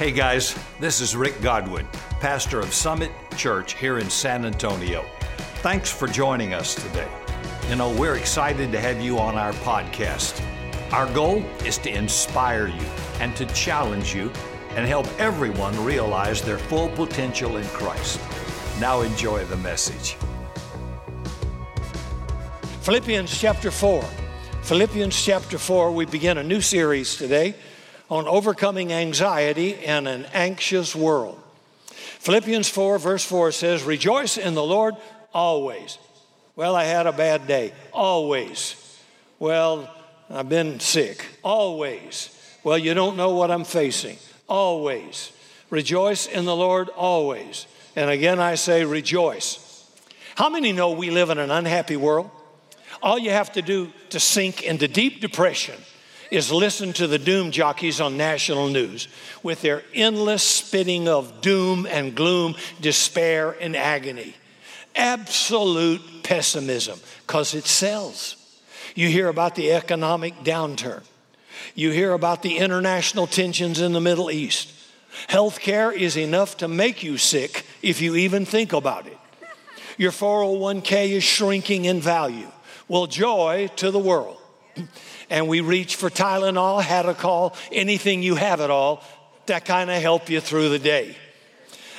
Hey guys, this is Rick Godwin, pastor of Summit Church here in San Antonio. Thanks for joining us today. You know, we're excited to have you on our podcast. Our goal is to inspire you and to challenge you and help everyone realize their full potential in Christ. Now enjoy the message. Philippians chapter 4. Philippians chapter 4, we begin a new series today on overcoming anxiety in an anxious world. Philippians 4, verse 4 says, Rejoice in the Lord always. Well, I had a bad day. Always. Well, I've been sick. Always. Well, you don't know what I'm facing. Always. Rejoice in the Lord always. And again, I say, rejoice. How many know we live in an unhappy world? All you have to do to sink into deep depression is listen to the doom jockeys on national news with their endless spitting of doom and gloom, despair and agony. Absolute pessimism, because it sells. You hear about the economic downturn. You hear about the international tensions in the Middle East. Healthcare is enough to make you sick if you even think about it. Your 401k is shrinking in value. Well, joy to the world and we reach for Tylenol, Hadacol, anything you have at all that kind of help you through the day.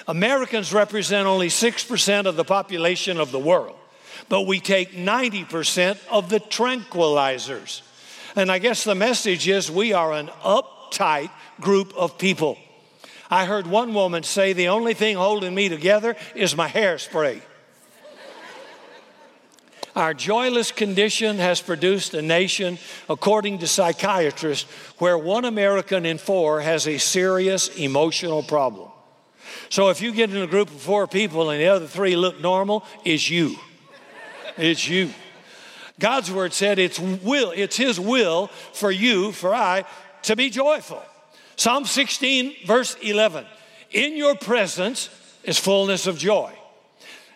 Americans represent only 6% of the population of the world, but we take 90% of the tranquilizers. And I guess the message is we are an uptight group of people. I heard one woman say, The only thing holding me together is my hairspray. Our joyless condition has produced a nation, according to psychiatrists, where one American in four has a serious emotional problem. So if you get in a group of four people and the other three look normal, it's you. It's you. God's word said it's will, it's his will for you, for I, to be joyful. Psalm 16, verse 11. In your presence is fullness of joy.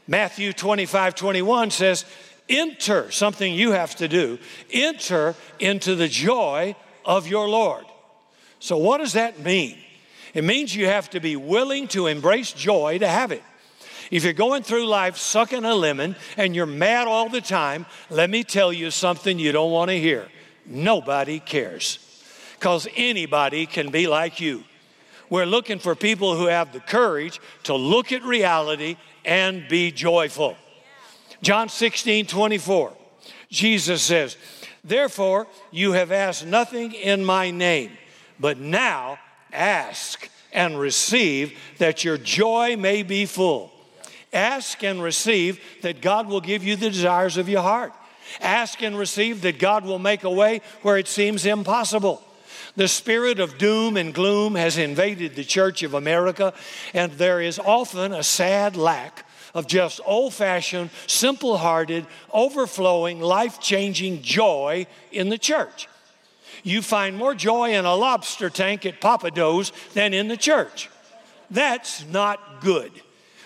Matthew 25, 21 says, enter, something you have to do, enter into the joy of your Lord. So, what does that mean? It means you have to be willing to embrace joy to have it. If you're going through life sucking a lemon and you're mad all the time, let me tell you something you don't want to hear. Nobody cares because anybody can be like you. We're looking for people who have the courage to look at reality and be joyful. John 16, 24. Jesus says, Therefore, you have asked nothing in my name, but now ask and receive that your joy may be full. Ask and receive that God will give you the desires of your heart. Ask and receive that God will make a way where it seems impossible. The spirit of doom and gloom has invaded the Church of America, and there is often a sad lack of just old fashioned, simple hearted, overflowing, life changing joy in the church. You find more joy in a lobster tank at Pappadeaux than in the church. That's not good.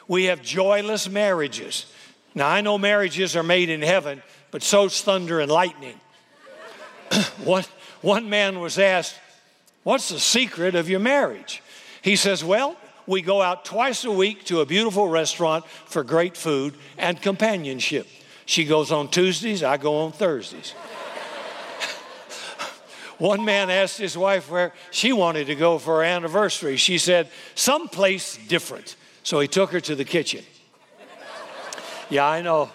We have joyless marriages. Now, I know marriages are made in heaven, but so's thunder and lightning. one, one man was asked, What's the secret of your marriage? He says, Well, we go out twice a week to a beautiful restaurant for great food and companionship. She goes on Tuesdays, I go on Thursdays. One man asked his wife where she wanted to go for her anniversary. She said, someplace different. So he took her to the kitchen. Yeah, I know.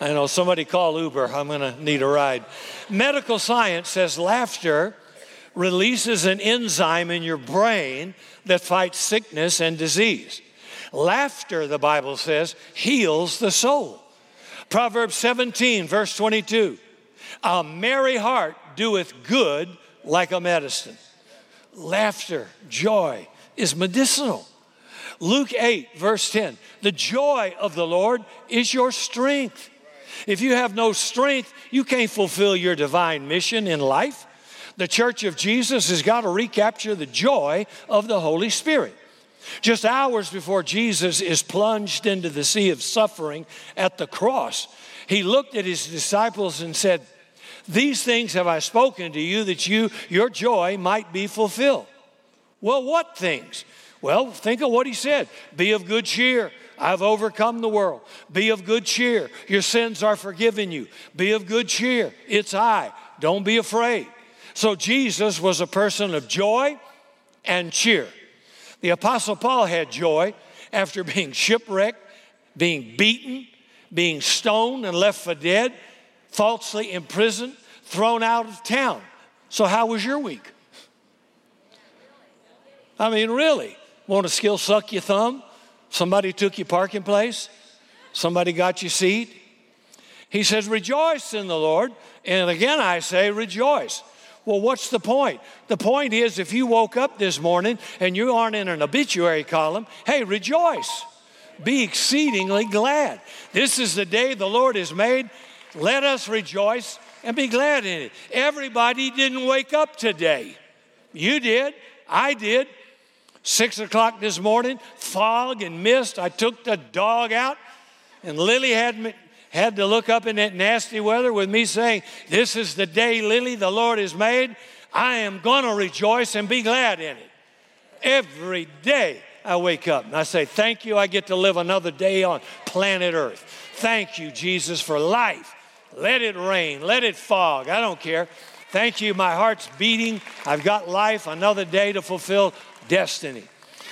I know. Somebody call Uber. I'm going to need a ride. Medical science says laughter releases an enzyme in your brain that fights sickness and disease. Laughter, the Bible says, heals the soul. Proverbs 17, verse 22 A merry heart doeth good like a medicine. Laughter, joy is medicinal. Luke 8, verse 10 The joy of the Lord is your strength. If you have no strength, you can't fulfill your divine mission in life the church of Jesus has got to recapture the joy of the Holy Spirit. Just hours before Jesus is plunged into the sea of suffering at the cross, he looked at his disciples and said, These things have I spoken to you that you, your joy might be fulfilled. Well, what things? Well, think of what he said Be of good cheer. I've overcome the world. Be of good cheer. Your sins are forgiven you. Be of good cheer. It's I. Don't be afraid. So Jesus was a person of joy and cheer. The Apostle Paul had joy after being shipwrecked, being beaten, being stoned and left for dead, falsely imprisoned, thrown out of town. So, how was your week? I mean, really? Want to skill suck your thumb? Somebody took your parking place? Somebody got your seat? He says, Rejoice in the Lord. And again, I say, Rejoice. Well, what's the point? The point is, if you woke up this morning and you aren't in an obituary column, hey, rejoice. Be exceedingly glad. This is the day the Lord has made. Let us rejoice and be glad in it. Everybody didn't wake up today. You did. I did. Six o'clock this morning, fog and mist. I took the dog out, and Lily had me, had to look up in that nasty weather with me saying, This is the day, Lily, the Lord has made. I am going to rejoice and be glad in it. Every day I wake up and I say, Thank you, I get to live another day on planet Earth. Thank you, Jesus, for life. Let it rain, let it fog, I don't care. Thank you, my heart's beating. I've got life, another day to fulfill destiny.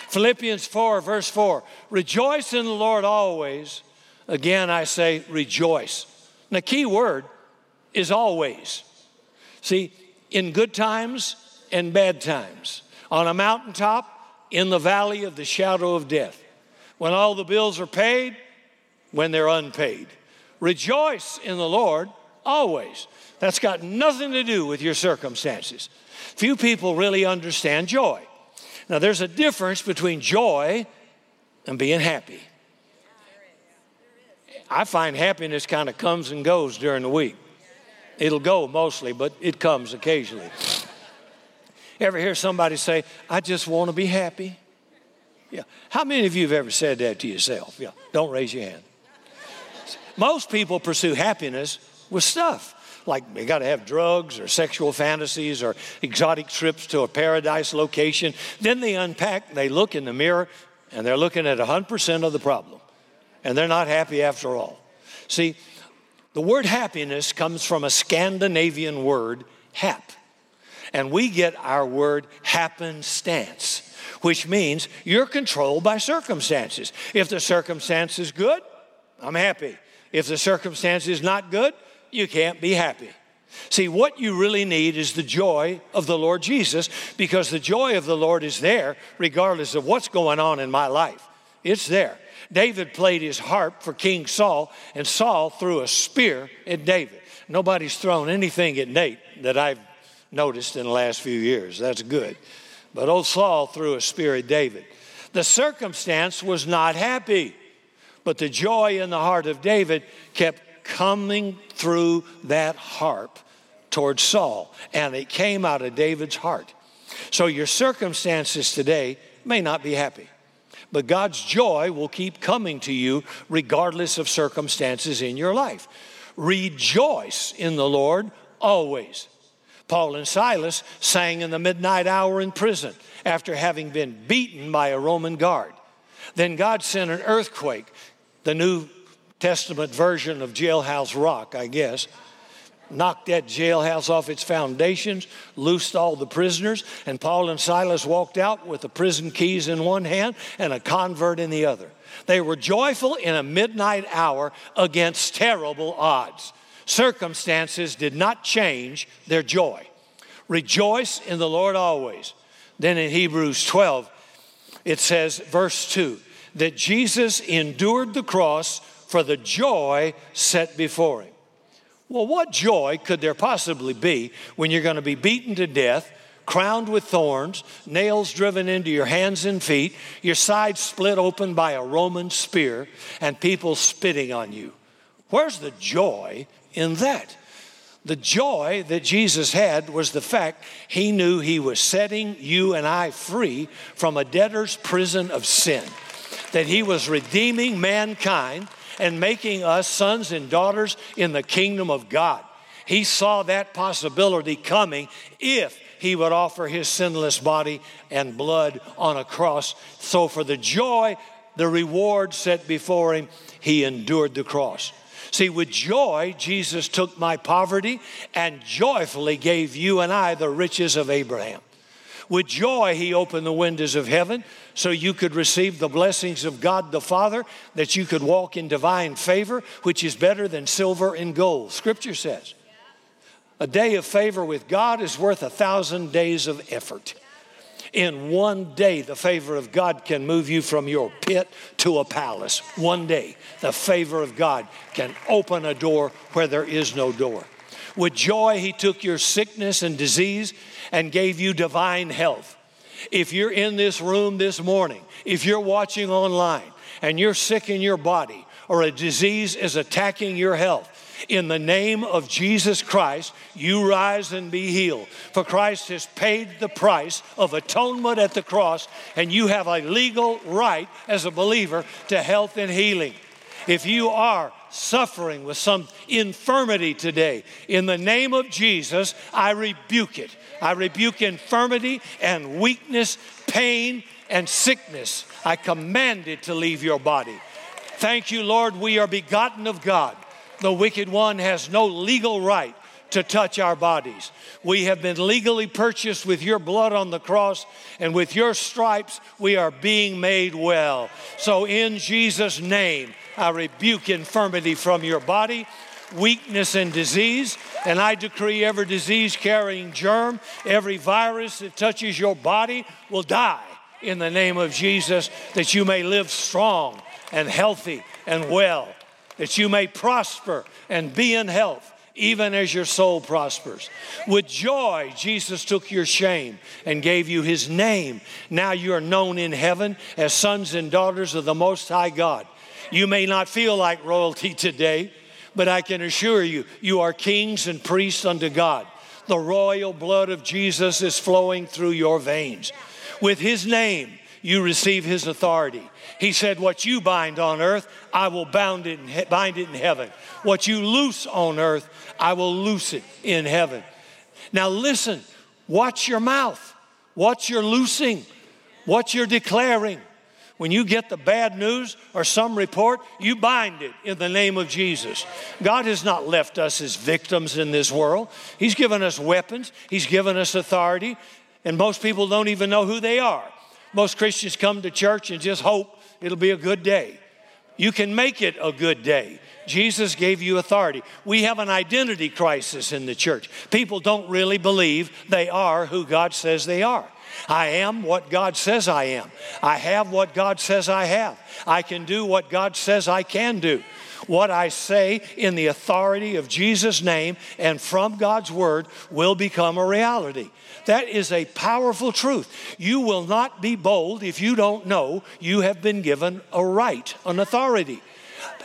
Philippians 4, verse 4 Rejoice in the Lord always. Again, I say rejoice. And the key word is always. See, in good times and bad times, on a mountaintop, in the valley of the shadow of death, when all the bills are paid, when they're unpaid. Rejoice in the Lord always. That's got nothing to do with your circumstances. Few people really understand joy. Now, there's a difference between joy and being happy. I find happiness kind of comes and goes during the week. It'll go mostly, but it comes occasionally. Ever hear somebody say, I just want to be happy? Yeah. How many of you have ever said that to yourself? Yeah. Don't raise your hand. Most people pursue happiness with stuff like they got to have drugs or sexual fantasies or exotic trips to a paradise location. Then they unpack, they look in the mirror, and they're looking at 100% of the problem. And they're not happy after all. See, the word happiness comes from a Scandinavian word, hap. And we get our word happenstance, which means you're controlled by circumstances. If the circumstance is good, I'm happy. If the circumstance is not good, you can't be happy. See, what you really need is the joy of the Lord Jesus because the joy of the Lord is there regardless of what's going on in my life. It's there. David played his harp for King Saul, and Saul threw a spear at David. Nobody's thrown anything at Nate that I've noticed in the last few years. That's good. But old Saul threw a spear at David. The circumstance was not happy, but the joy in the heart of David kept coming through that harp towards Saul, and it came out of David's heart. So your circumstances today may not be happy, but God's joy will keep coming to you regardless of circumstances in your life. Rejoice in the Lord always. Paul and Silas sang in the midnight hour in prison after having been beaten by a Roman guard. Then God sent an earthquake. The New Testament version of Jailhouse Rock, I guess. Knocked that jailhouse off its foundations, loosed all the prisoners, and Paul and Silas walked out with the prison keys in one hand and a convert in the other. They were joyful in a midnight hour against terrible odds. Circumstances did not change their joy. Rejoice in the Lord always. Then in Hebrews 12, it says, verse 2, that Jesus endured the cross for the joy set before him. Well, what joy could there possibly be when you're going to be beaten to death, crowned with thorns, nails driven into your hands and feet, your side split open by a Roman spear, and people spitting on you? Where's the joy in that? The joy that Jesus had was the fact he knew he was setting you and I free from a debtor's prison of sin, that he was redeeming mankind and making us sons and daughters in the kingdom of God. He saw that possibility coming if he would offer his sinless body and blood on a cross. So, for the joy, the reward set before him, he endured the cross. See, with joy, Jesus took my poverty and joyfully gave you and I the riches of Abraham. With joy, he opened the windows of heaven so you could receive the blessings of God the Father, that you could walk in divine favor, which is better than silver and gold. Scripture says. A day of favor with God is worth a thousand days of effort. In one day, the favor of God can move you from your pit to a palace. One day, the favor of God can open a door where there is no door. With joy, He took your sickness and disease and gave you divine health. If you're in this room this morning, if you're watching online and you're sick in your body or a disease is attacking your health, in the name of Jesus Christ, you rise and be healed. For Christ has paid the price of atonement at the cross, and you have a legal right as a believer to health and healing. If you are suffering with some infirmity today, in the name of Jesus, I rebuke it. I rebuke infirmity and weakness, pain and sickness. I command it to leave your body. Thank you, Lord. We are begotten of God. The wicked one has no legal right to touch our bodies. We have been legally purchased with your blood on the cross, and with your stripes, we are being made well. So, in Jesus' name, I rebuke infirmity from your body, weakness and disease, and I decree every disease carrying germ, every virus that touches your body will die in the name of Jesus, that you may live strong and healthy and well that you may prosper and be in health, even as your soul prospers. With joy, Jesus took your shame and gave you his name. Now you are known in heaven as sons and daughters of the Most High God. You may not feel like royalty today, but I can assure you, you are kings and priests unto God. The royal blood of Jesus is flowing through your veins. With his name, you receive his authority. He said, What you bind on earth, I will bound it in, bind it in heaven. What you loose on earth, I will loose it in heaven. Now listen, watch your mouth, what you're loosing, what you're declaring. When you get the bad news or some report, you bind it in the name of Jesus. God has not left us as victims in this world. He's given us weapons, He's given us authority, and most people don't even know who they are. Most Christians come to church and just hope it'll be a good day. You can make it a good day. Jesus gave you authority. We have an identity crisis in the church. People don't really believe they are who God says they are. I am what God says I am. I have what God says I have. I can do what God says I can do. What I say in the authority of Jesus' name and from God's word will become a reality. That is a powerful truth. You will not be bold if you don't know you have been given a right, an authority.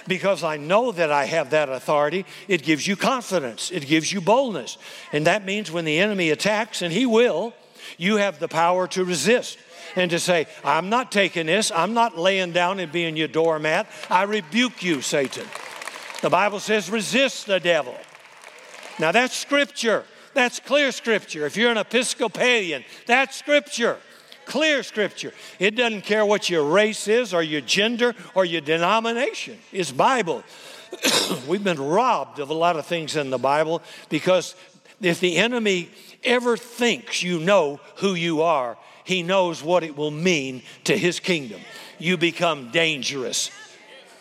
Because I know that I have that authority, it gives you confidence, it gives you boldness. And that means when the enemy attacks, and he will, you have the power to resist and to say, I'm not taking this, I'm not laying down and being your doormat. I rebuke you, Satan. The Bible says, resist the devil. Now that's scripture. That's clear scripture. If you're an Episcopalian, that's scripture. Clear scripture. It doesn't care what your race is or your gender or your denomination. It's Bible. We've been robbed of a lot of things in the Bible because if the enemy ever thinks you know who you are, he knows what it will mean to his kingdom. You become dangerous.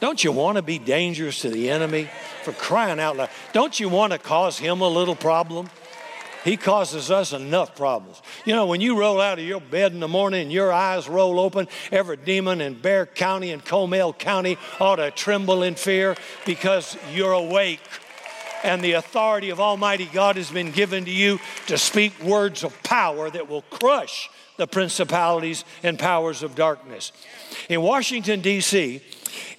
Don't you want to be dangerous to the enemy? For crying out loud. Don't you want to cause him a little problem? He causes us enough problems. You know, when you roll out of your bed in the morning and your eyes roll open, every demon in Bexar County and Comal County ought to tremble in fear because you're awake. And the authority of Almighty God has been given to you to speak words of power that will crush the principalities and powers of darkness. In Washington, D.C.,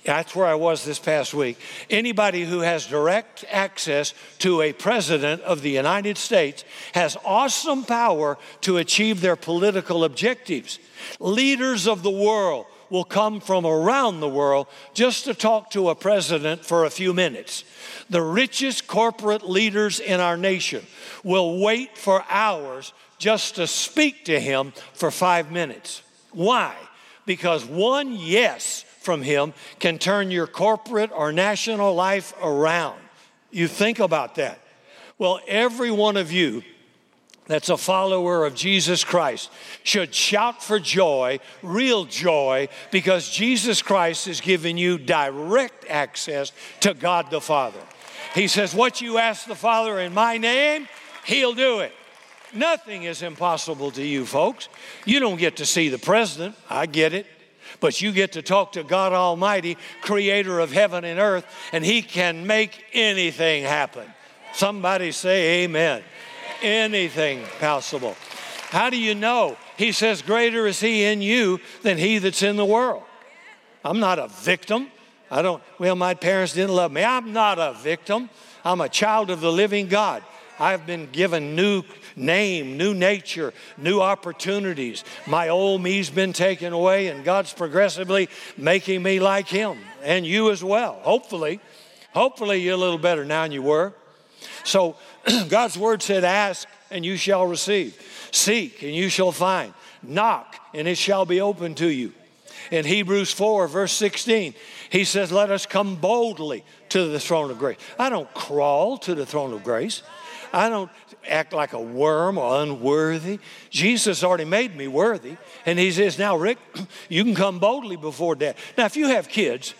that's where I was this past week. Anybody who has direct access to a president of the United States has awesome power to achieve their political objectives. Leaders of the world will come from around the world just to talk to a president for a few minutes. The richest corporate leaders in our nation will wait for hours just to speak to him for five minutes. Why? Because one yes from him can turn your corporate or national life around. You think about that. Well, every one of you that's a follower of Jesus Christ should shout for joy, real joy, because Jesus Christ has given you direct access to God the Father. He says, What you ask the Father in my name, He'll do it. Nothing is impossible to you, folks. You don't get to see the president, I get it. But you get to talk to God Almighty, creator of heaven and earth, and He can make anything happen. Somebody say, Amen anything possible. How do you know? He says, Greater is He in you than He that's in the world. I'm not a victim. I don't, well, my parents didn't love me. I'm not a victim. I'm a child of the living God. I've been given new name, new nature, new opportunities. My old me's been taken away, and God's progressively making me like Him, and you as well. Hopefully, hopefully you're a little better now than you were. So God's word said, Ask and you shall receive, seek and you shall find, knock and it shall be open to you. In Hebrews 4, verse 16, he says, Let us come boldly to the throne of grace. I don't crawl to the throne of grace. I don't act like a worm or unworthy. Jesus already made me worthy. And he says, Now, Rick, you can come boldly before dad. Now, if you have kids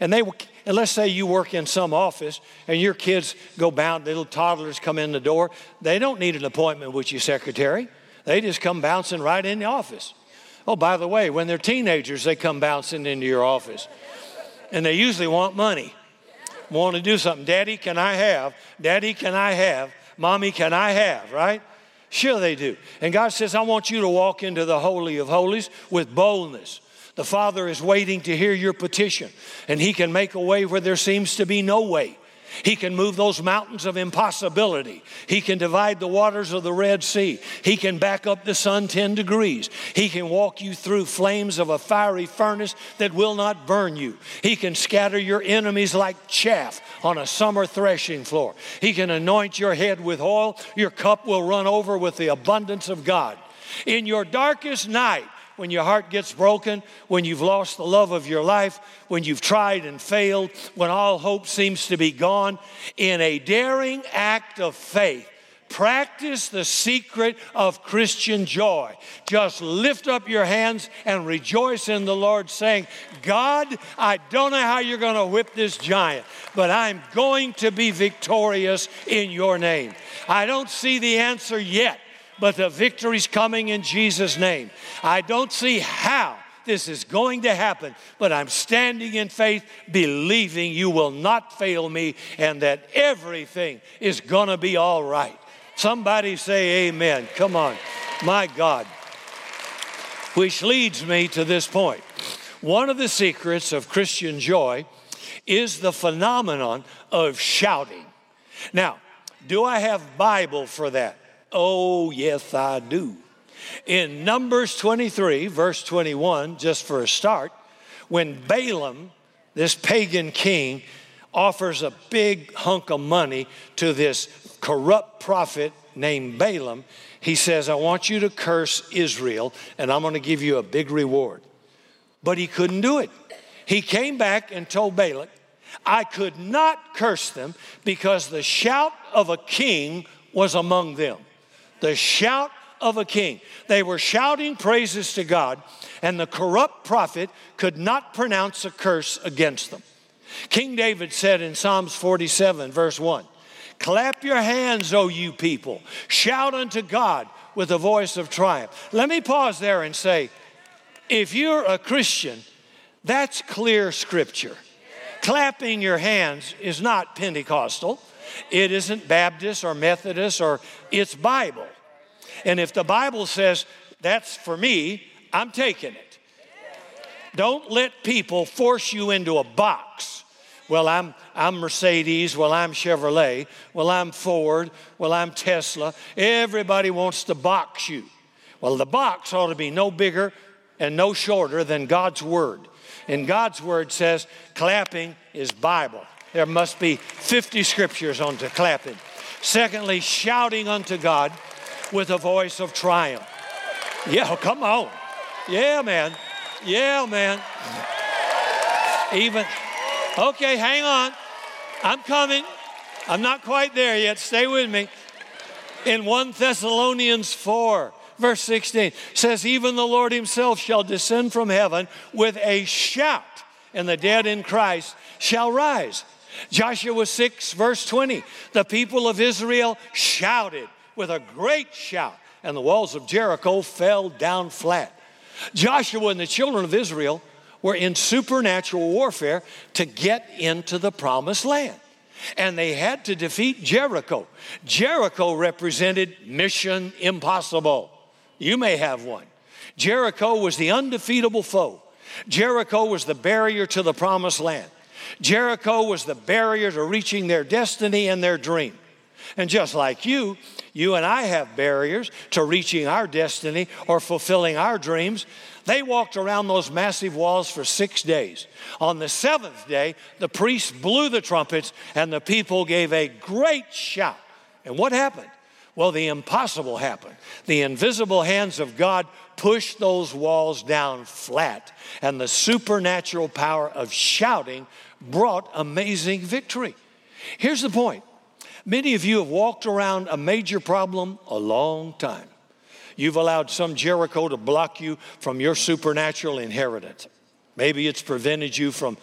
and they and let's say you work in some office and your kids go bound, little toddlers come in the door. They don't need an appointment with your secretary. They just come bouncing right in the office. Oh, by the way, when they're teenagers, they come bouncing into your office. And they usually want money, want to do something. Daddy, can I have? Daddy, can I have? Mommy, can I have? Right? Sure, they do. And God says, I want you to walk into the Holy of Holies with boldness. The Father is waiting to hear your petition, and He can make a way where there seems to be no way. He can move those mountains of impossibility. He can divide the waters of the Red Sea. He can back up the sun 10 degrees. He can walk you through flames of a fiery furnace that will not burn you. He can scatter your enemies like chaff on a summer threshing floor. He can anoint your head with oil. Your cup will run over with the abundance of God. In your darkest night, when your heart gets broken, when you've lost the love of your life, when you've tried and failed, when all hope seems to be gone, in a daring act of faith, practice the secret of Christian joy. Just lift up your hands and rejoice in the Lord, saying, God, I don't know how you're going to whip this giant, but I'm going to be victorious in your name. I don't see the answer yet but the victory's coming in Jesus' name. I don't see how this is going to happen, but I'm standing in faith, believing you will not fail me and that everything is going to be all right. Somebody say amen. Come on. My God. Which leads me to this point. One of the secrets of Christian joy is the phenomenon of shouting. Now, do I have Bible for that? Oh, yes, I do. In Numbers 23, verse 21, just for a start, when Balaam, this pagan king, offers a big hunk of money to this corrupt prophet named Balaam, he says, I want you to curse Israel and I'm going to give you a big reward. But he couldn't do it. He came back and told Balak, I could not curse them because the shout of a king was among them the shout of a king. They were shouting praises to God, and the corrupt prophet could not pronounce a curse against them. King David said in Psalms 47, verse 1 Clap your hands, O you people, shout unto God with a voice of triumph. Let me pause there and say, if you're a Christian, that's clear scripture. Clapping your hands is not Pentecostal. It isn't Baptist or Methodist or it's Bible. And if the Bible says that's for me, I'm taking it. Don't let people force you into a box. Well, I'm, I'm Mercedes. Well, I'm Chevrolet. Well, I'm Ford. Well, I'm Tesla. Everybody wants to box you. Well, the box ought to be no bigger and no shorter than God's Word. And God's Word says clapping is Bible. There must be 50 scriptures on to clapping. Secondly, shouting unto God with a voice of triumph. Yeah, come on. Yeah, man. Yeah, man. Even, okay, hang on. I'm coming. I'm not quite there yet. Stay with me. In 1 Thessalonians 4, verse 16 says, Even the Lord himself shall descend from heaven with a shout, and the dead in Christ shall rise. Joshua 6, verse 20, the people of Israel shouted with a great shout, and the walls of Jericho fell down flat. Joshua and the children of Israel were in supernatural warfare to get into the promised land. And they had to defeat Jericho. Jericho represented mission impossible. You may have one. Jericho was the undefeatable foe. Jericho was the barrier to the promised land. Jericho was the barrier to reaching their destiny and their dream. And just like you, you and I have barriers to reaching our destiny or fulfilling our dreams. They walked around those massive walls for six days. On the seventh day, the priests blew the trumpets and the people gave a great shout. And what happened? Well, the impossible happened. The invisible hands of God pushed those walls down flat, and the supernatural power of shouting brought amazing victory. Here's the point many of you have walked around a major problem a long time. You've allowed some Jericho to block you from your supernatural inheritance. Maybe it's prevented you from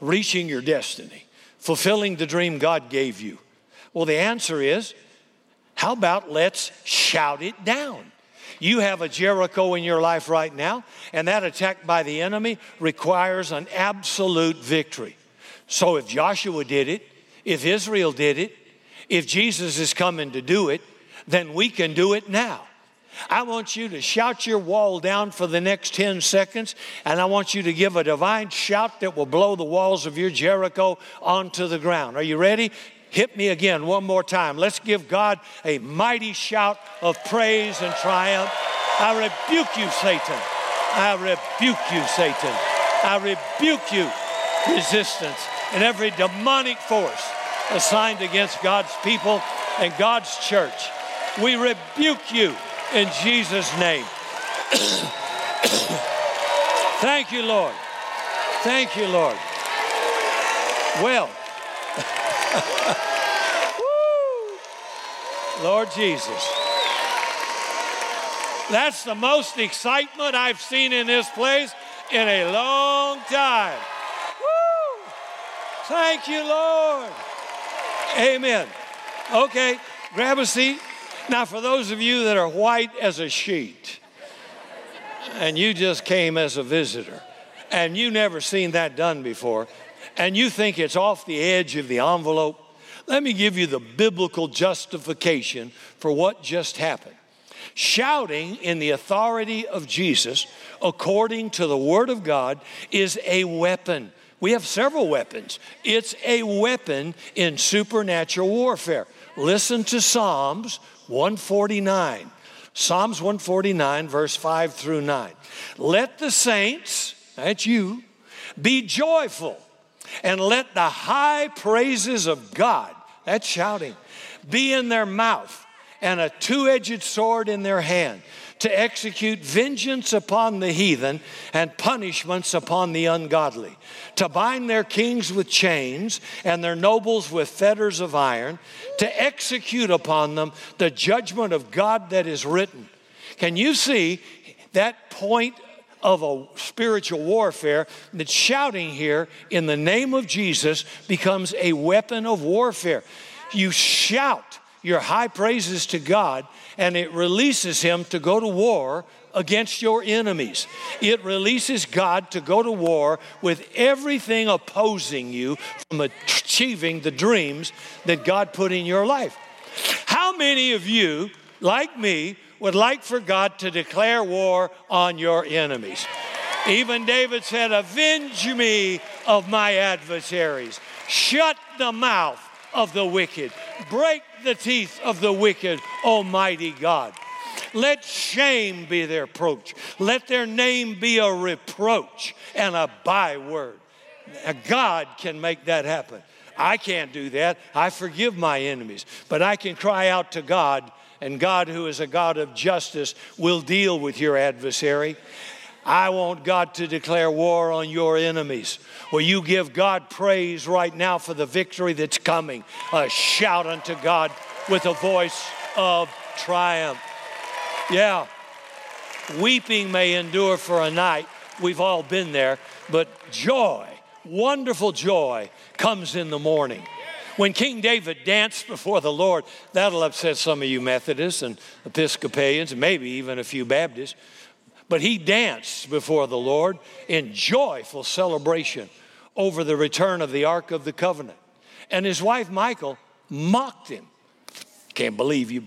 reaching your destiny, fulfilling the dream God gave you. Well, the answer is how about let's shout it down? You have a Jericho in your life right now, and that attack by the enemy requires an absolute victory. So if Joshua did it, if Israel did it, if Jesus is coming to do it, then we can do it now. I want you to shout your wall down for the next 10 seconds, and I want you to give a divine shout that will blow the walls of your Jericho onto the ground. Are you ready? Hit me again one more time. Let's give God a mighty shout of praise and triumph. I rebuke you, Satan. I rebuke you, Satan. I rebuke you, resistance, and every demonic force assigned against God's people and God's church. We rebuke you in Jesus' name. Thank you, Lord. Thank you, Lord. Well, Lord Jesus. That's the most excitement I've seen in this place in a long time. Woo! Thank you, Lord. Amen. Okay, grab a seat. Now, for those of you that are white as a sheet, and you just came as a visitor, and you never seen that done before, and you think it's off the edge of the envelope, let me give you the biblical justification for what just happened. Shouting in the authority of Jesus, according to the Word of God, is a weapon. We have several weapons. It's a weapon in supernatural warfare. Listen to Psalms 149. Psalms 149, verse 5 through 9. Let the saints, that's you, be joyful and let the high praises of God, that's shouting, be in their mouth and a two edged sword in their hand to execute vengeance upon the heathen and punishments upon the ungodly, to bind their kings with chains and their nobles with fetters of iron, to execute upon them the judgment of God that is written. Can you see that point of a spiritual warfare that shouting here in the name of Jesus becomes a weapon of warfare. You shout your high praises to God and it releases Him to go to war against your enemies. It releases God to go to war with everything opposing you from achieving the dreams that God put in your life. How many of you, like me, would like for God to declare war on your enemies. Even David said, Avenge me of my adversaries, shut the mouth of the wicked, break the teeth of the wicked, Almighty God. Let shame be their approach. Let their name be a reproach and a byword. God can make that happen. I can't do that. I forgive my enemies. But I can cry out to God, and God, who is a God of justice, will deal with your adversary. I want God to declare war on your enemies. Will you give God praise right now for the victory that's coming? A shout unto God with a voice of triumph. Yeah. Weeping may endure for a night. We've all been there. But joy, wonderful joy, comes in the morning. When King David danced before the Lord, that'll upset some of you Methodists and Episcopalians, maybe even a few Baptists. But he danced before the Lord in joyful celebration over the return of the Ark of the Covenant. And his wife Michal, mocked him. Can't believe you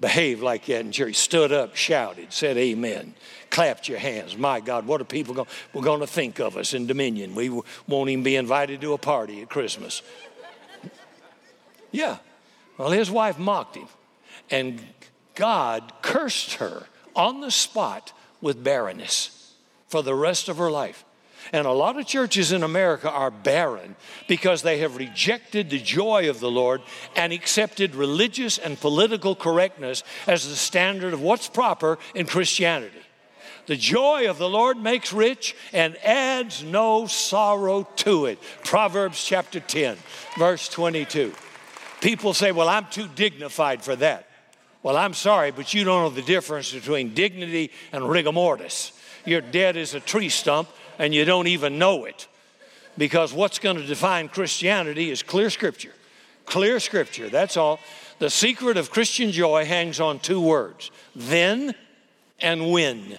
behaved like that in church. Stood up, shouted, said amen, clapped your hands. My God, what are people going to think of us in Dominion? We won't even be invited to a party at Christmas. Yeah. Well, his wife mocked him, and God cursed her on the spot with barrenness for the rest of her life. And a lot of churches in America are barren because they have rejected the joy of the Lord and accepted religious and political correctness as the standard of what's proper in Christianity. The joy of the Lord makes rich and adds no sorrow to it. Proverbs chapter 10, verse 22. People say, Well, I'm too dignified for that. Well, I'm sorry, but you don't know the difference between dignity and rigor mortis. You're dead as a tree stump and you don't even know it. Because what's going to define Christianity is clear scripture. Clear scripture, that's all. The secret of Christian joy hangs on two words then and when.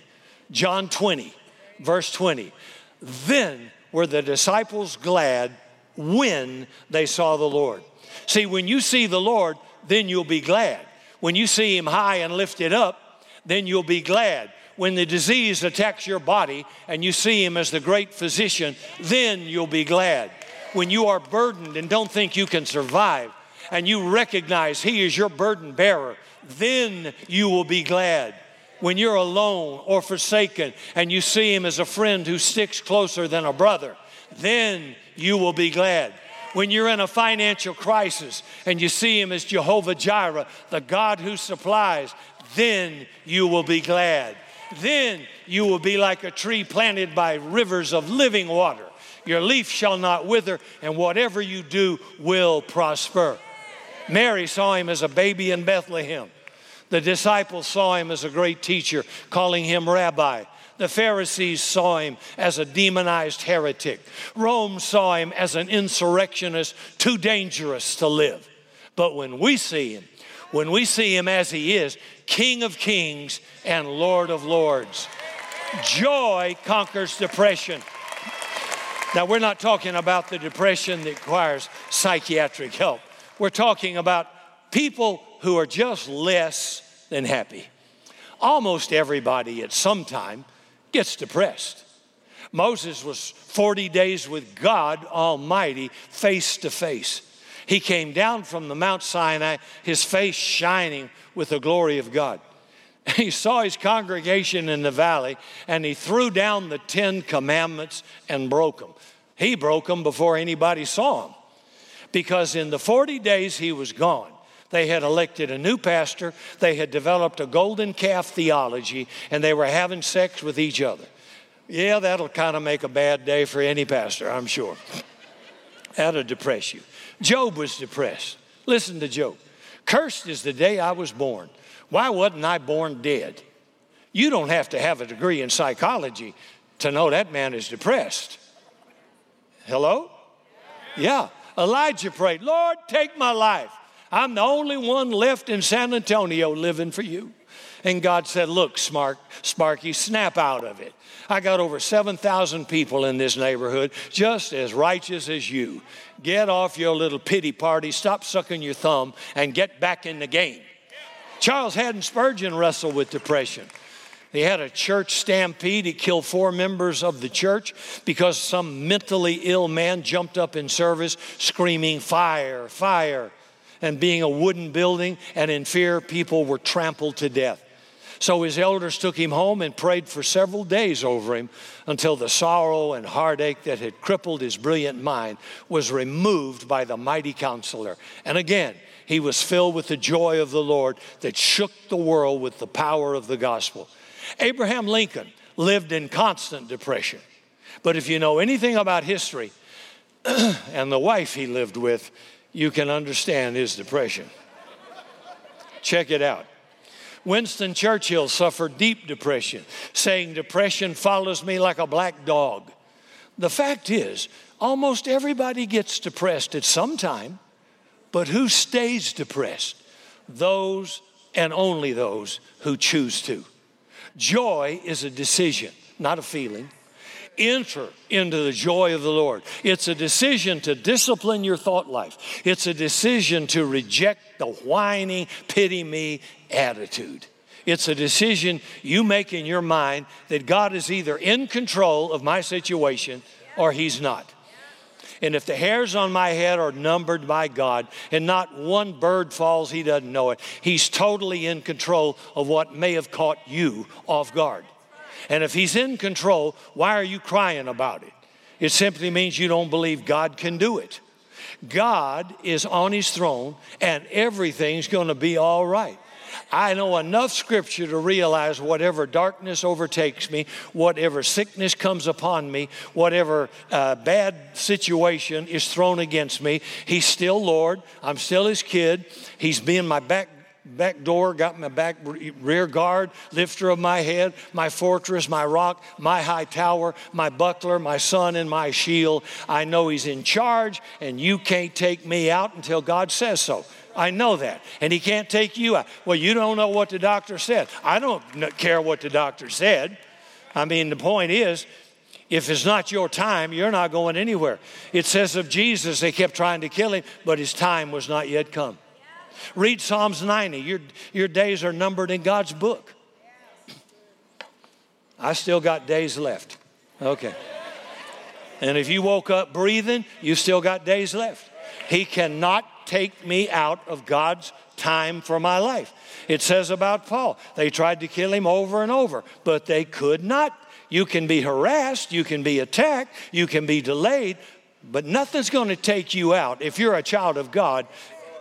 John 20, verse 20. Then were the disciples glad when they saw the Lord. See, when you see the Lord, then you'll be glad. When you see him high and lifted up, then you'll be glad. When the disease attacks your body and you see him as the great physician, then you'll be glad. When you are burdened and don't think you can survive, and you recognize he is your burden bearer, then you will be glad. When you're alone or forsaken and you see him as a friend who sticks closer than a brother, then you will be glad when you're in a financial crisis and you see Him as Jehovah Jireh, the God who supplies, then you will be glad. Then you will be like a tree planted by rivers of living water. Your leaf shall not wither, and whatever you do will prosper. Mary saw him as a baby in Bethlehem. The disciples saw him as a great teacher, calling him rabbi. The Pharisees saw him as a demonized heretic. Rome saw him as an insurrectionist too dangerous to live. But when we see him, when we see him as he is, King of kings and Lord of lords, joy conquers depression. Now, we're not talking about the depression that requires psychiatric help. We're talking about people who are just less than happy. Almost everybody at some time gets depressed. Moses was 40 days with God Almighty face to face. He came down from the Mount Sinai, his face shining with the glory of God. He saw his congregation in the valley and he threw down the Ten Commandments and broke them. He broke them before anybody saw him because in the 40 days he was gone, they had elected a new pastor, they had developed a golden calf theology, and they were having sex with each other. Yeah, that'll kind of make a bad day for any pastor, I'm sure. That'll depress you. Job was depressed. Listen to Job. Cursed is the day I was born. Why wasn't I born dead? You don't have to have a degree in psychology to know that man is depressed. Hello? Yeah. Elijah prayed, Lord, take my life. I'm the only one left in San Antonio living for you. And God said, Look, Spark, Sparky, snap out of it. I got over 7,000 people in this neighborhood just as righteous as you. Get off your little pity party, stop sucking your thumb, and get back in the game. Charles Haddon Spurgeon wrestled with depression. He had a church stampede. He killed four members of the church because some mentally ill man jumped up in service screaming, Fire, fire and being a wooden building, and in fear, people were trampled to death. So his elders took him home and prayed for several days over him until the sorrow and heartache that had crippled his brilliant mind was removed by the mighty counselor. And again, he was filled with the joy of the Lord that shook the world with the power of the gospel. Abraham Lincoln lived in constant depression. But if you know anything about history and the wife he lived with, you can understand his depression. Check it out. Winston Churchill suffered deep depression, saying, Depression follows me like a black dog. The fact is, almost everybody gets depressed at some time, but who stays depressed? Those and only those who choose to. Joy is a decision, not a feeling enter into the joy of the Lord. It's a decision to discipline your thought life, it's a decision to reject the whining, pity me attitude. It's a decision you make in your mind that God is either in control of my situation or He's not. And if the hairs on my head are numbered by God and not one bird falls, He doesn't know it. He's totally in control of what may have caught you off guard. And if He's in control, why are you crying about it? It simply means you don't believe God can do it. God is on His throne and everything's going to be all right. I know enough scripture to realize whatever darkness overtakes me, whatever sickness comes upon me, whatever uh, bad situation is thrown against me, He's still Lord. I'm still His kid. He's being my back back door, got my back rear guard, lifter of my head, my fortress, my rock, my high tower, my buckler, my sun, and my shield. I know He's in charge, and you can't take me out until God says so. I know that. And He can't take you out. Well, you don't know what the doctor said. I don't care what the doctor said. I mean, the point is, if it's not your time, you're not going anywhere. It says of Jesus, they kept trying to kill him, but his time was not yet come. Read Psalms 90. Your, your days are numbered in God's book. I still got days left. Okay. And if you woke up breathing, you still got days left. He cannot take me out of God's time for my life. It says about Paul, they tried to kill him over and over, but they could not. You can be harassed, you can be attacked, you can be delayed, but nothing's going to take you out if you're a child of God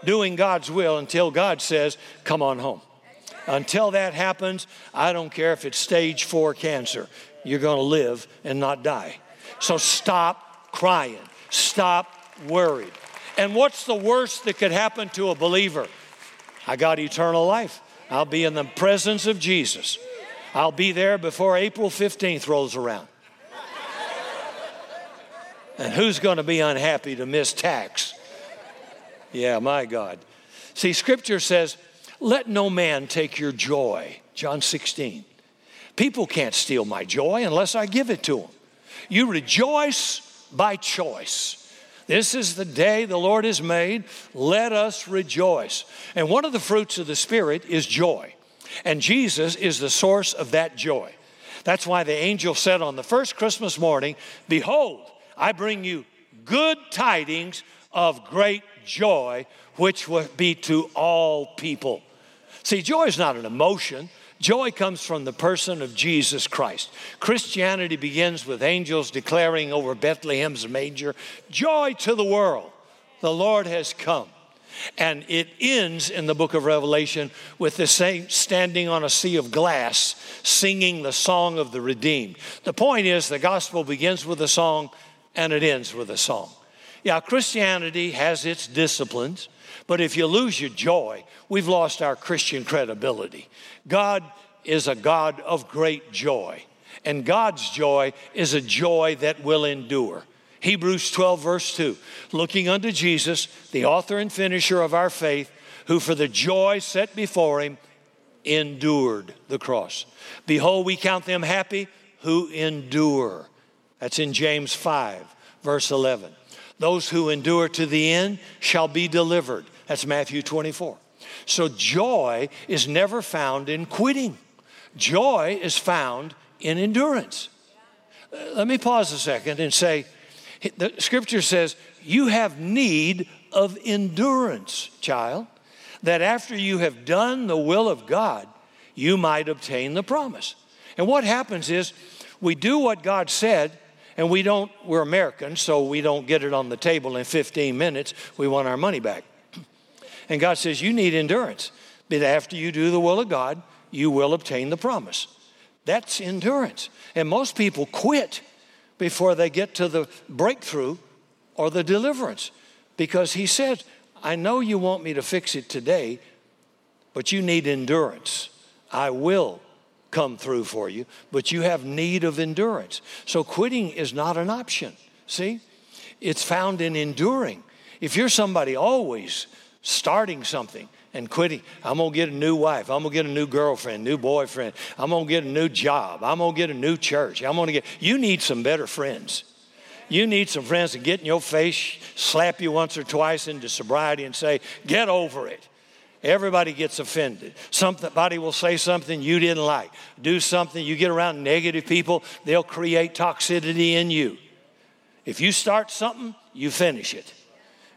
doing God's will until God says, Come on home. Until that happens, I don't care if it's stage four cancer, you're going to live and not die. So stop crying, stop worried. And what's the worst that could happen to a believer? I got eternal life. I'll be in the presence of Jesus. I'll be there before April 15th rolls around. And who's going to be unhappy to miss tax? Yeah, my God. See, scripture says, let no man take your joy. John 16. People can't steal my joy unless I give it to them. You rejoice by choice. This is the day the Lord has made. Let us rejoice. And one of the fruits of the Spirit is joy. And Jesus is the source of that joy. That's why the angel said on the first Christmas morning, Behold, I bring you good tidings of great joy, which will be to all people. See, joy is not an emotion. Joy comes from the person of Jesus Christ. Christianity begins with angels declaring over Bethlehem's manger, Joy to the world, the Lord has come. And it ends in the book of Revelation with the saint standing on a sea of glass singing the song of the redeemed. The point is, the gospel begins with a song and it ends with a song. Yeah, Christianity has its disciplines, but if you lose your joy, we've lost our Christian credibility. God is a God of great joy, and God's joy is a joy that will endure. Hebrews 12, verse 2 looking unto Jesus, the author and finisher of our faith, who for the joy set before him endured the cross. Behold, we count them happy who endure. That's in James 5, verse 11. Those who endure to the end shall be delivered. That's Matthew 24. So joy is never found in quitting, joy is found in endurance. Uh, let me pause a second and say the scripture says, You have need of endurance, child, that after you have done the will of God, you might obtain the promise. And what happens is we do what God said, and we don't, we're Americans, so we don't get it on the table in 15 minutes. We want our money back. And God says, You need endurance. But after you do the will of God, you will obtain the promise. That's endurance. And most people quit before they get to the breakthrough or the deliverance because He said, I know you want me to fix it today, but you need endurance. I will come through for you, but you have need of endurance. So quitting is not an option. See? It's found in enduring. If you're somebody always starting something and quitting, I'm gonna get a new wife, I'm gonna get a new girlfriend, new boyfriend, I'm gonna get a new job, I'm gonna get a new church, I'm gonna get, you need some better friends. You need some friends to get in your face, slap you once or twice into sobriety, and say, Get over it. Everybody gets offended. Somebody will say something you didn't like, do something, you get around negative people, they'll create toxicity in you. If you start something, you finish it,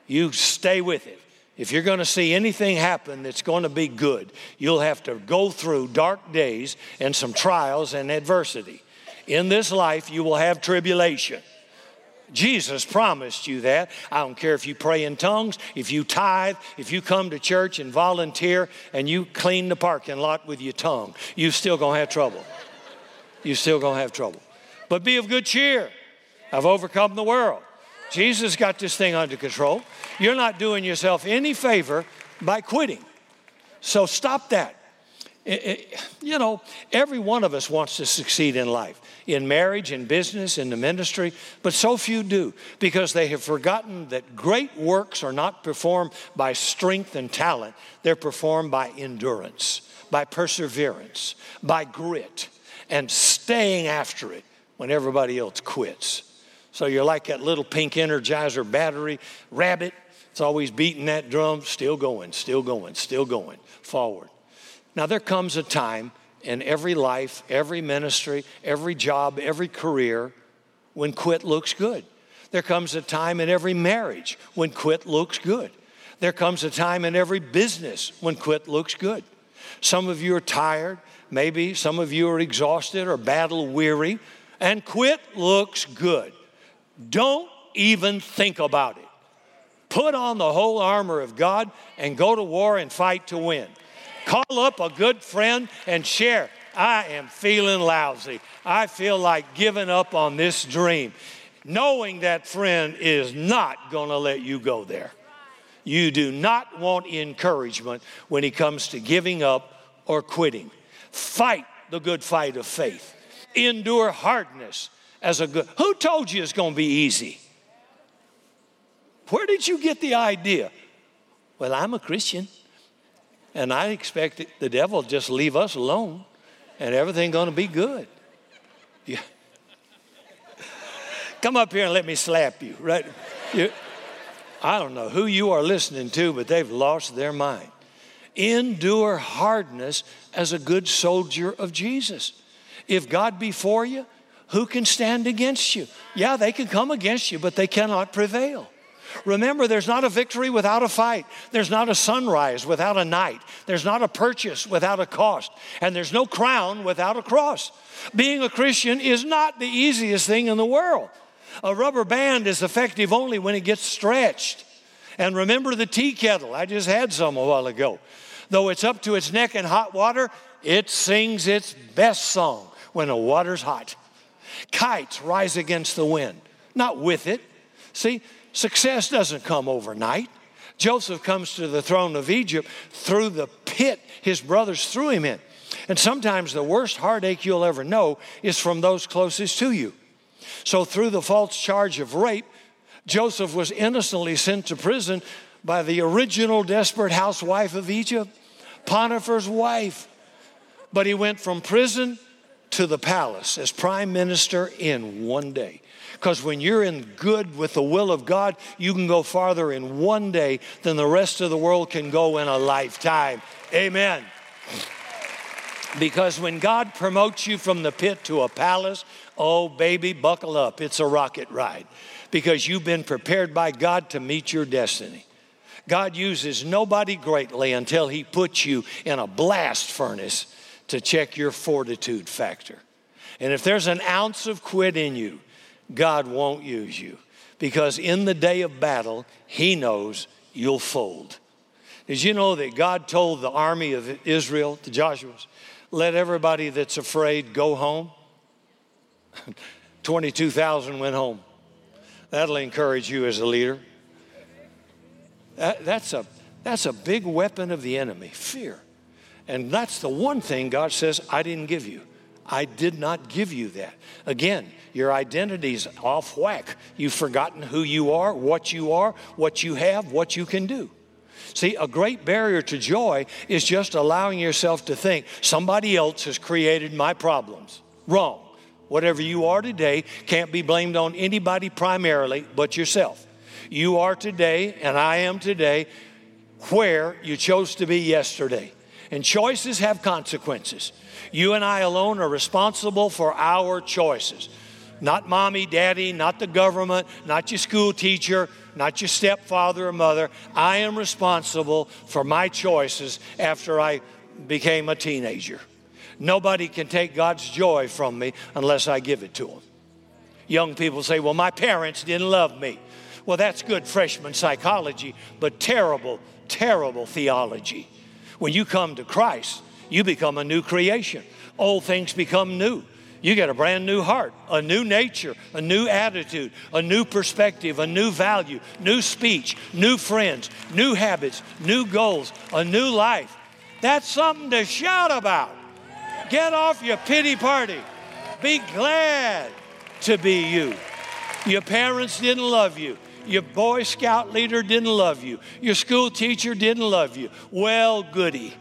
you stay with it. If you're going to see anything happen that's going to be good, you'll have to go through dark days and some trials and adversity. In this life, you will have tribulation. Jesus promised you that. I don't care if you pray in tongues, if you tithe, if you come to church and volunteer and you clean the parking lot with your tongue, you still gonna have trouble. You still gonna have trouble. But be of good cheer. I've overcome the world. Jesus got this thing under control. You're not doing yourself any favor by quitting. So stop that. It, it, you know, every one of us wants to succeed in life in marriage, in business, in the ministry, but so few do because they have forgotten that great works are not performed by strength and talent, they're performed by endurance, by perseverance, by grit, and staying after it when everybody else quits. So you're like that little pink energizer battery rabbit. It's always beating that drum, still going, still going, still going forward. Now, there comes a time in every life, every ministry, every job, every career when quit looks good. There comes a time in every marriage when quit looks good. There comes a time in every business when quit looks good. Some of you are tired, maybe some of you are exhausted or battle weary, and quit looks good. Don't even think about it. Put on the whole armor of God and go to war and fight to win. Call up a good friend and share. I am feeling lousy. I feel like giving up on this dream. Knowing that friend is not going to let you go there. You do not want encouragement when it comes to giving up or quitting. Fight the good fight of faith. Endure hardness as a good. Who told you it's going to be easy? Where did you get the idea? Well, I'm a Christian. And I expect the devil just leave us alone and everything going to be good. Yeah. Come up here and let me slap you, right? You, I don't know who you are listening to, but they've lost their mind. Endure hardness as a good soldier of Jesus. If God be for you, who can stand against you? Yeah, they can come against you, but they cannot prevail. Remember, there's not a victory without a fight. There's not a sunrise without a night. There's not a purchase without a cost. And there's no crown without a cross. Being a Christian is not the easiest thing in the world. A rubber band is effective only when it gets stretched. And remember the tea kettle. I just had some a while ago. Though it's up to its neck in hot water, it sings its best song when the water's hot. Kites rise against the wind, not with it. See, Success doesn't come overnight. Joseph comes to the throne of Egypt through the pit his brothers threw him in. And sometimes the worst heartache you'll ever know is from those closest to you. So, through the false charge of rape, Joseph was innocently sent to prison by the original desperate housewife of Egypt, Potiphar's wife. But he went from prison to the palace as prime minister in one day. Because when you're in good with the will of God, you can go farther in one day than the rest of the world can go in a lifetime. Amen. Because when God promotes you from the pit to a palace, oh, baby, buckle up. It's a rocket ride because you've been prepared by God to meet your destiny. God uses nobody greatly until He puts you in a blast furnace to check your fortitude factor. And if there's an ounce of quit in you, God won't use you because in the day of battle, He knows you'll fold. Did you know that God told the army of Israel, the Joshua's, let everybody that's afraid go home? 22,000 went home. That'll encourage you as a leader. That, that's, a, that's a big weapon of the enemy fear. And that's the one thing God says, I didn't give you. I did not give you that. Again, your identity's off whack. You've forgotten who you are, what you are, what you have, what you can do. See, a great barrier to joy is just allowing yourself to think somebody else has created my problems. Wrong. Whatever you are today can't be blamed on anybody primarily but yourself. You are today, and I am today, where you chose to be yesterday. And choices have consequences. You and I alone are responsible for our choices. Not mommy, daddy, not the government, not your school teacher, not your stepfather or mother. I am responsible for my choices after I became a teenager. Nobody can take God's joy from me unless I give it to them. Young people say, Well, my parents didn't love me. Well, that's good freshman psychology, but terrible, terrible theology. When you come to Christ, you become a new creation. Old things become new. You get a brand new heart, a new nature, a new attitude, a new perspective, a new value, new speech, new friends, new habits, new goals, a new life. That's something to shout about. Get off your pity party. Be glad to be you. Your parents didn't love you. Your Boy Scout leader didn't love you. Your school teacher didn't love you. Well, goody.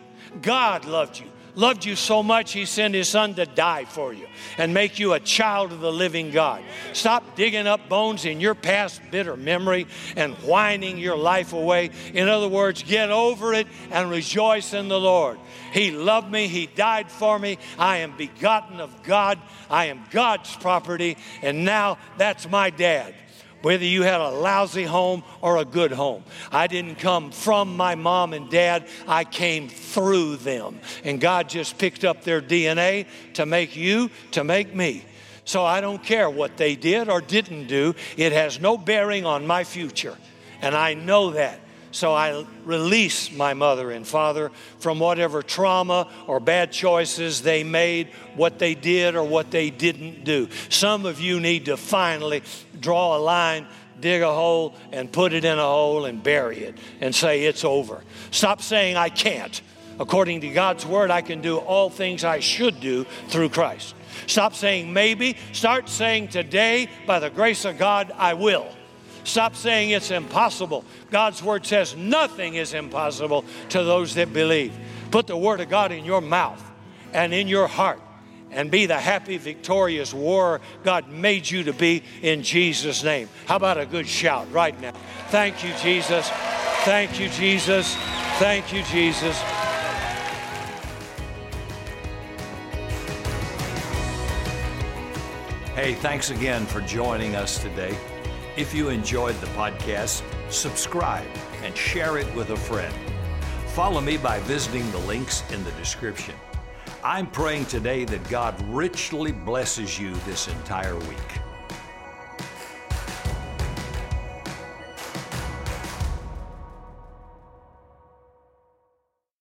God loved you loved you so much, He sent His Son to die for you and make you a child of the living God. Stop digging up bones in your past bitter memory and whining your life away. In other words, get over it and rejoice in the Lord. He loved me, He died for me. I am begotten of God, I am God's property, and now that's my dad whether you had a lousy home or a good home. I didn't come from my mom and dad, I came through them. And God just picked up their DNA to make you, to make me. So I don't care what they did or didn't do, it has no bearing on my future. And I know that. So I release my mother and father from whatever trauma or bad choices they made, what they did or what they didn't do. Some of you need to finally draw a line, dig a hole, and put it in a hole and bury it and say, It's over. Stop saying, I can't. According to God's word, I can do all things I should do through Christ. Stop saying maybe. Start saying today, by the grace of God, I will. Stop saying it's impossible. God's word says nothing is impossible to those that believe. Put the word of God in your mouth and in your heart and be the happy, victorious warrior God made you to be in Jesus' name. How about a good shout right now? Thank you, Jesus. Thank you, Jesus. Thank you, Jesus. Hey, thanks again for joining us today. If you enjoyed the podcast, subscribe and share it with a friend. Follow me by visiting the links in the description. I'm praying today that God richly blesses you this entire week.